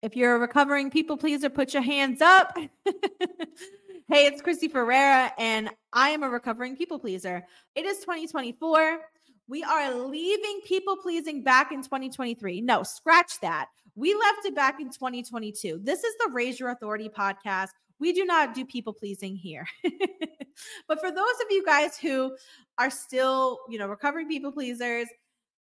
If you're a recovering people pleaser, put your hands up. hey, it's Krissy Ferreira, and I am a recovering people pleaser. It is 2024. We are leaving people pleasing back in 2023. No, scratch that. We left it back in 2022. This is the Raise Your Authority podcast. We do not do people pleasing here. but for those of you guys who are still, you know, recovering people pleasers,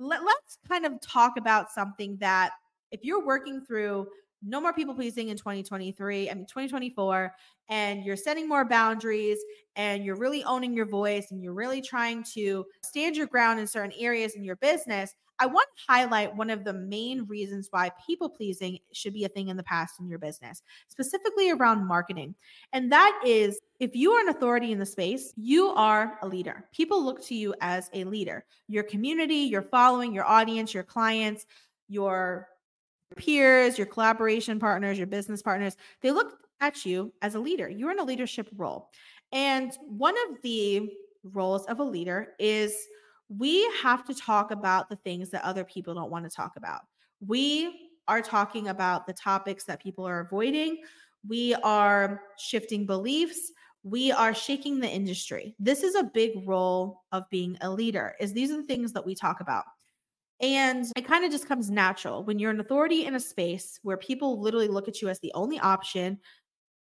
let, let's kind of talk about something that if you're working through no more people pleasing in 2023, I mean 2024, and you're setting more boundaries and you're really owning your voice and you're really trying to stand your ground in certain areas in your business, I want to highlight one of the main reasons why people pleasing should be a thing in the past in your business, specifically around marketing. And that is if you are an authority in the space, you are a leader. People look to you as a leader. Your community, your following, your audience, your clients, your peers, your collaboration partners, your business partners, they look at you as a leader. You're in a leadership role. And one of the roles of a leader is we have to talk about the things that other people don't want to talk about. We are talking about the topics that people are avoiding. We are shifting beliefs. We are shaking the industry. This is a big role of being a leader. Is these are the things that we talk about. And it kind of just comes natural when you're an authority in a space where people literally look at you as the only option.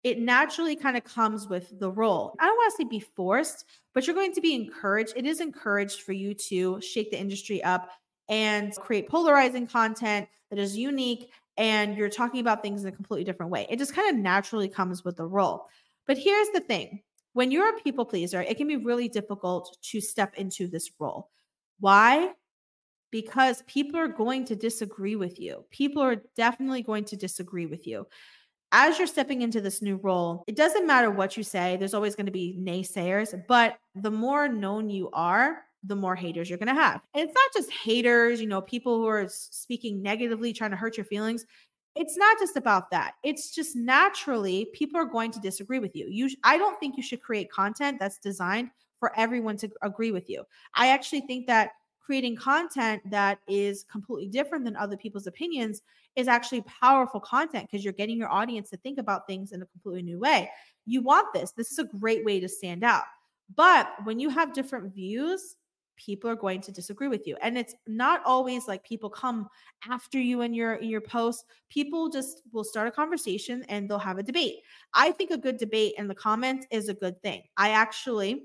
It naturally kind of comes with the role. I don't want to say be forced, but you're going to be encouraged. It is encouraged for you to shake the industry up and create polarizing content that is unique and you're talking about things in a completely different way. It just kind of naturally comes with the role. But here's the thing when you're a people pleaser, it can be really difficult to step into this role. Why? Because people are going to disagree with you. People are definitely going to disagree with you. As you're stepping into this new role, it doesn't matter what you say, there's always going to be naysayers, but the more known you are, the more haters you're going to have. And it's not just haters, you know, people who are speaking negatively, trying to hurt your feelings. It's not just about that. It's just naturally people are going to disagree with you. You I don't think you should create content that's designed for everyone to agree with you. I actually think that creating content that is completely different than other people's opinions is actually powerful content because you're getting your audience to think about things in a completely new way. You want this. This is a great way to stand out. But when you have different views, people are going to disagree with you. And it's not always like people come after you in your in your post. People just will start a conversation and they'll have a debate. I think a good debate in the comments is a good thing. I actually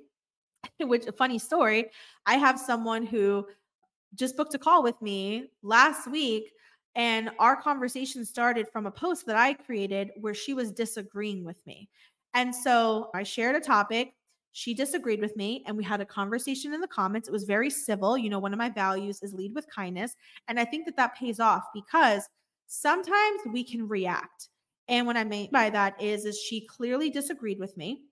which a funny story, I have someone who just booked a call with me last week and our conversation started from a post that I created where she was disagreeing with me. And so I shared a topic. She disagreed with me, and we had a conversation in the comments. It was very civil. You know, one of my values is lead with kindness. And I think that that pays off because sometimes we can react. And what I mean by that is, is she clearly disagreed with me.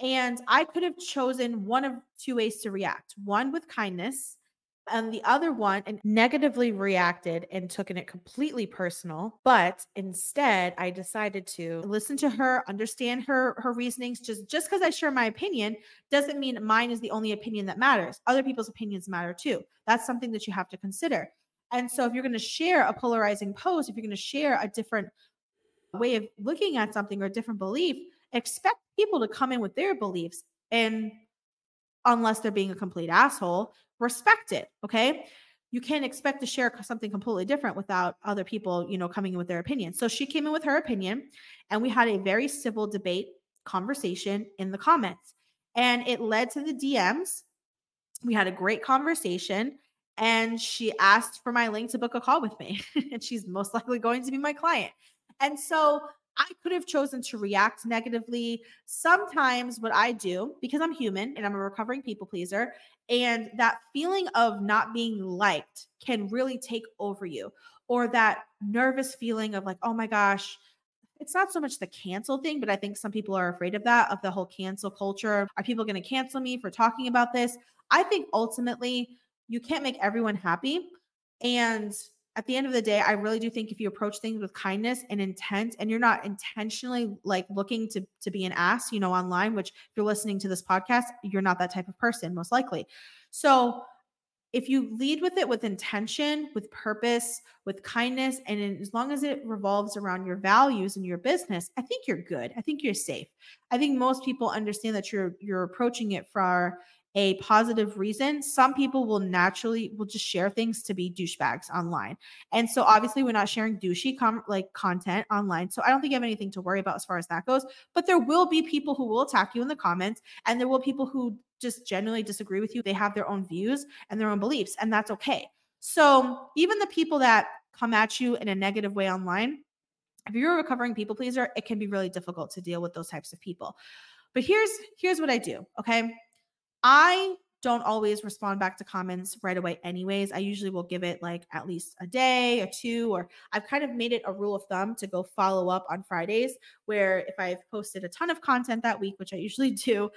And I could have chosen one of two ways to react one with kindness, and the other one and negatively reacted and took it completely personal but instead i decided to listen to her understand her her reasonings just just because i share my opinion doesn't mean mine is the only opinion that matters other people's opinions matter too. That's something that you have to consider. And so if you're going to share a polarizing post if you're going to share a different way of looking at something or a different belief expect people to come in with their beliefs and unless they're being a complete asshole respect it okay? You can't expect to share something completely different without other people you know coming in with their opinion. So she came in with her opinion and we had a very civil debate conversation in the comments and it led to the dms we had a great conversation and she asked for my link to book a call with me and she's most likely going to be my client. And so I could have chosen to react negatively. Sometimes, what I do, because I'm human and I'm a recovering people pleaser, and that feeling of not being liked can really take over you, or that nervous feeling of like, oh my gosh, it's not so much the cancel thing, but I think some people are afraid of that, of the whole cancel culture. Are people going to cancel me for talking about this? I think ultimately you can't make everyone happy. And at the end of the day, I really do think if you approach things with kindness and intent, and you're not intentionally like looking to to be an ass, you know, online, which if you're listening to this podcast, you're not that type of person, most likely. So if you lead with it with intention, with purpose, with kindness, and in, as long as it revolves around your values and your business, I think you're good. I think you're safe. I think most people understand that you're you're approaching it for a positive reason, some people will naturally will just share things to be douchebags online. And so obviously we're not sharing douchey com- like content online. So I don't think you have anything to worry about as far as that goes, but there will be people who will attack you in the comments and there will be people who just genuinely disagree with you. They have their own views and their own beliefs and that's okay. So even the people that come at you in a negative way online, if you're a recovering people pleaser, it can be really difficult to deal with those types of people. But here's here's what I do, okay? I don't always respond back to comments right away anyways i usually will give it like at least a day or two or i've kind of made it a rule of thumb to go follow up on fridays where if i've posted a ton of content that week which i usually do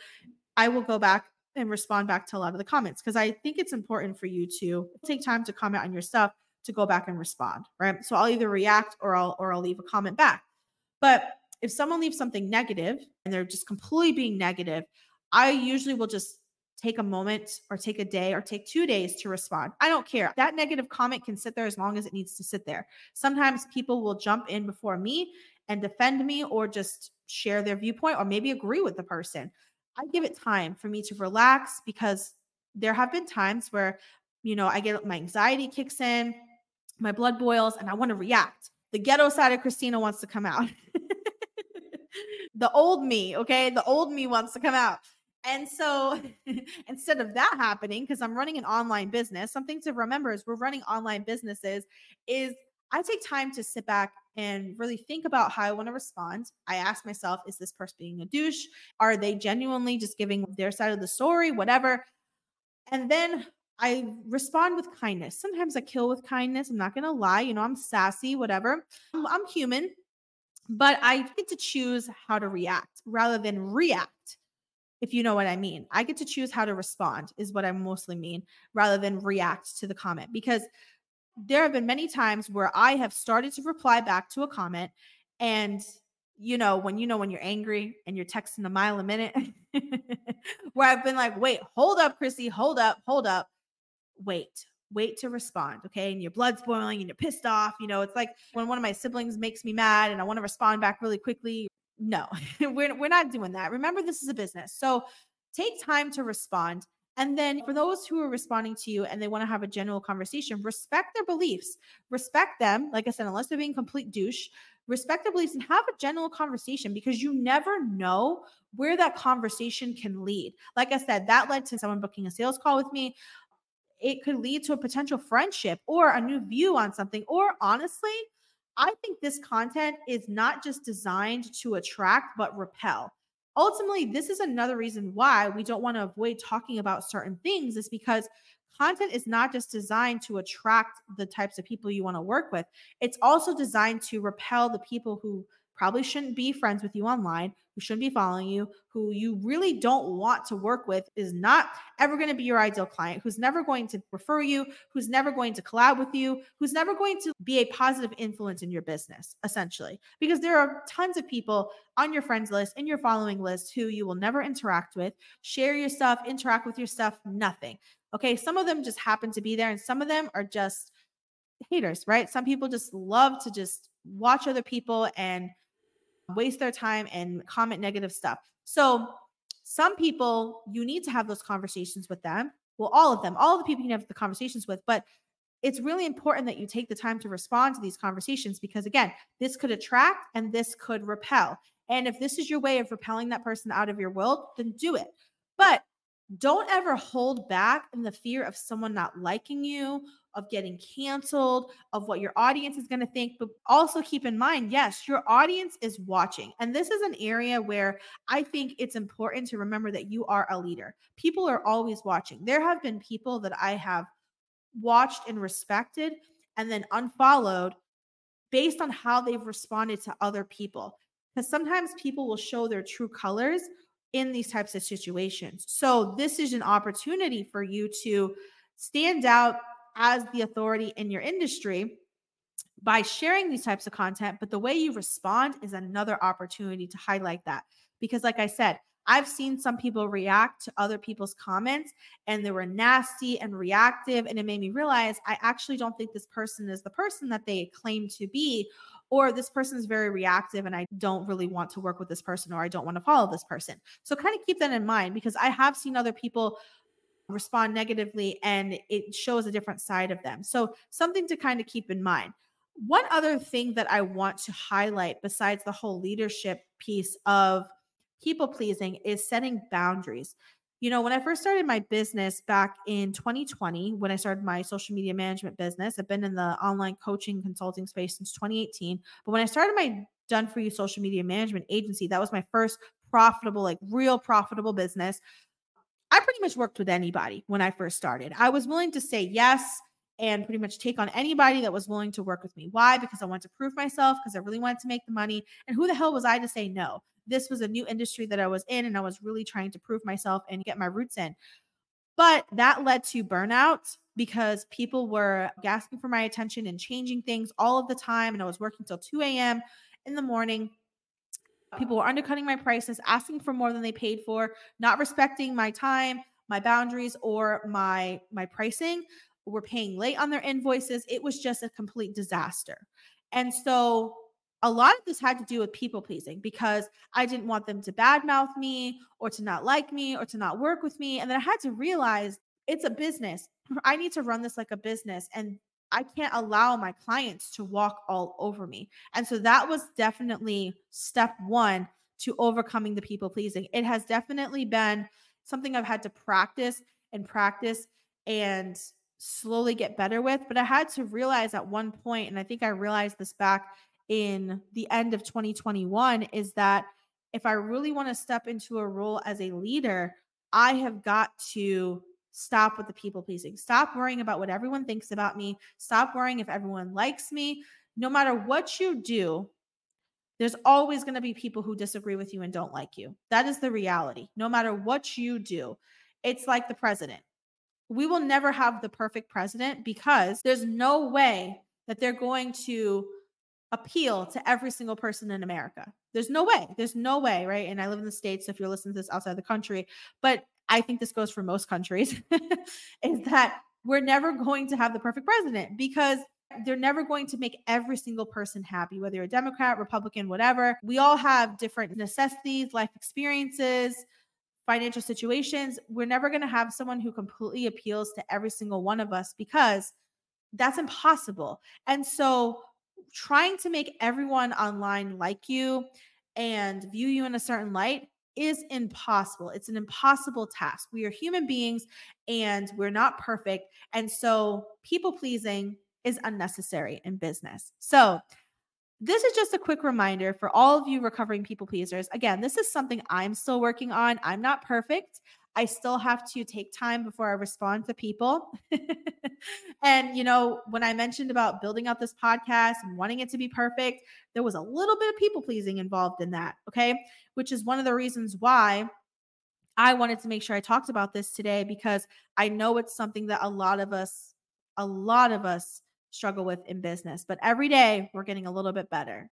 i will go back and respond back to a lot of the comments because i think it's important for you to take time to comment on your stuff to go back and respond right so i'll either react or i'll or i'll leave a comment back but if someone leaves something negative and they're just completely being negative i usually will just take a moment or take a day or take two days to respond. I don't care. That negative comment can sit there as long as it needs to sit there. Sometimes people will jump in before me and defend me or just share their viewpoint or maybe agree with the person. I give it time for me to relax because there have been times where, you know, I get my anxiety kicks in, my blood boils, and I want to react. The ghetto side of Christina wants to come out. the old me, okay? The old me wants to come out. And so instead of that happening, because I'm running an online business, something to remember is we're running online businesses, is I take time to sit back and really think about how I want to respond. I ask myself, is this person being a douche? Are they genuinely just giving their side of the story? Whatever. And then I respond with kindness. Sometimes I kill with kindness. I'm not going to lie. You know, I'm sassy, whatever. I'm, I'm human, but I get to choose how to react rather than react if you know what I mean. I get to choose how to respond, is what I mostly mean, rather than react to the comment. Because there have been many times where I have started to reply back to a comment. And, you know, when you know, when you're angry and you're texting a mile a minute, where I've been like, wait, hold up, Krissy, hold up, hold up, wait, wait to respond. Okay. And your blood's boiling and you're pissed off. You know, it's like when one of my siblings makes me mad and I want to respond back really quickly no, we're, we're not doing that. Remember, this is a business. So take time to respond. And then for those who are responding to you and they want to have a general conversation, respect their beliefs, respect them. Like I said, unless they're being complete douche, respect their beliefs and have a general conversation because you never know where that conversation can lead. Like I said, that led to someone booking a sales call with me. It could lead to a potential friendship or a new view on something, or honestly, I think this content is not just designed to attract, but repel. Ultimately, this is another reason why we don't want to avoid talking about certain things, is because content is not just designed to attract the types of people you want to work with, it's also designed to repel the people who probably shouldn't be friends with you online, who shouldn't be following you, who you really don't want to work with, is not ever going to be your ideal client, who's never going to refer you, who's never going to collab with you, who's never going to be a positive influence in your business, essentially. Because there are tons of people on your friends list, in your following list, who you will never interact with, share your stuff, interact with your stuff, nothing. Okay. Some of them just happen to be there, and some of them are just haters, right? Some people just love to just watch other people and waste their time and comment negative stuff. So, some people you need to have those conversations with them. Well, all of them, all the people you have the conversations with, but it's really important that you take the time to respond to these conversations because, again, this could attract and this could repel. And if this is your way of repelling that person out of your world, then do it. But don't ever hold back in the fear of someone not liking you, of getting canceled, of what your audience is going to think. But also keep in mind, yes, your audience is watching. And this is an area where I think it's important to remember that you are a leader. People are always watching. There have been people that I have watched and respected and then unfollowed based on how they've responded to other people. Because sometimes people will show their true colors in these types of situations. So, this is an opportunity for you to stand out as the authority in your industry by sharing these types of content. But the way you respond is another opportunity to highlight that. Because, like I said, I've seen some people react to other people's comments and they were nasty and reactive. And it made me realize I actually don't think this person is the person that they claim to be, or this person is very reactive and I don't really want to work with this person or I don't want to follow this person. So kind of keep that in mind because I have seen other people respond negatively and it shows a different side of them. So something to kind of keep in mind. One other thing that I want to highlight besides the whole leadership piece of people pleasing is setting boundaries. You know, when I first started my business back in 2020, when I started my social media management business, I've been in the online coaching consulting space since 2018. But when I started my Done For You social media management agency, that was my first profitable, like real profitable business. I pretty much worked with anybody when I first started. I was willing to say yes and pretty much take on anybody that was willing to work with me. Why? Because I wanted to prove myself, because I really wanted to make the money. And who the hell was I to say no? This was a new industry that I was in, and I was really trying to prove myself and get my roots in. But that led to burnout because people were gasping for my attention and changing things all of the time. And I was working till 2 a.m. in the morning. People were undercutting my prices, asking for more than they paid for, not respecting my time, my boundaries, or my my pricing were paying late on their invoices. It was just a complete disaster. And so a lot of this had to do with people pleasing because I didn't want them to badmouth me or to not like me or to not work with me. And then I had to realize it's a business. I need to run this like a business. And I can't allow my clients to walk all over me. And so that was definitely step one to overcoming the people pleasing. It has definitely been something I've had to practice and practice and slowly get better with. But I had to realize at one point, and I think I realized this back in the end of 2021, is that if I really want to step into a role as a leader, I have got to stop with the people pleasing. Stop worrying about what everyone thinks about me. Stop worrying if everyone likes me. No matter what you do, there's always going to be people who disagree with you and don't like you. That is the reality. No matter what you do, it's like the president we will never have the perfect president because there's no way that they're going to appeal to every single person in America. There's no way. There's no way, right? And I live in the States. So if you're listening to this outside the country, but I think this goes for most countries, is that we're never going to have the perfect president because they're never going to make every single person happy, whether you're a Democrat, Republican, whatever. We all have different necessities, life experiences, financial situations, we're never going to have someone who completely appeals to every single one of us because that's impossible. And so, trying to make everyone online like you and view you in a certain light is impossible. It's an impossible task. We are human beings and we're not perfect. And so, people pleasing is unnecessary in business. So, this is just a quick reminder for all of you recovering people pleasers. Again, this is something I'm still working on. I'm not perfect. I still have to take time before I respond to people. and, you know, when I mentioned about building out this podcast and wanting it to be perfect, there was a little bit of people pleasing involved in that. Okay. Which is one of the reasons why I wanted to make sure I talked about this today because I know it's something that a lot of us, a lot of us struggle with in business. But every day we're getting a little bit better.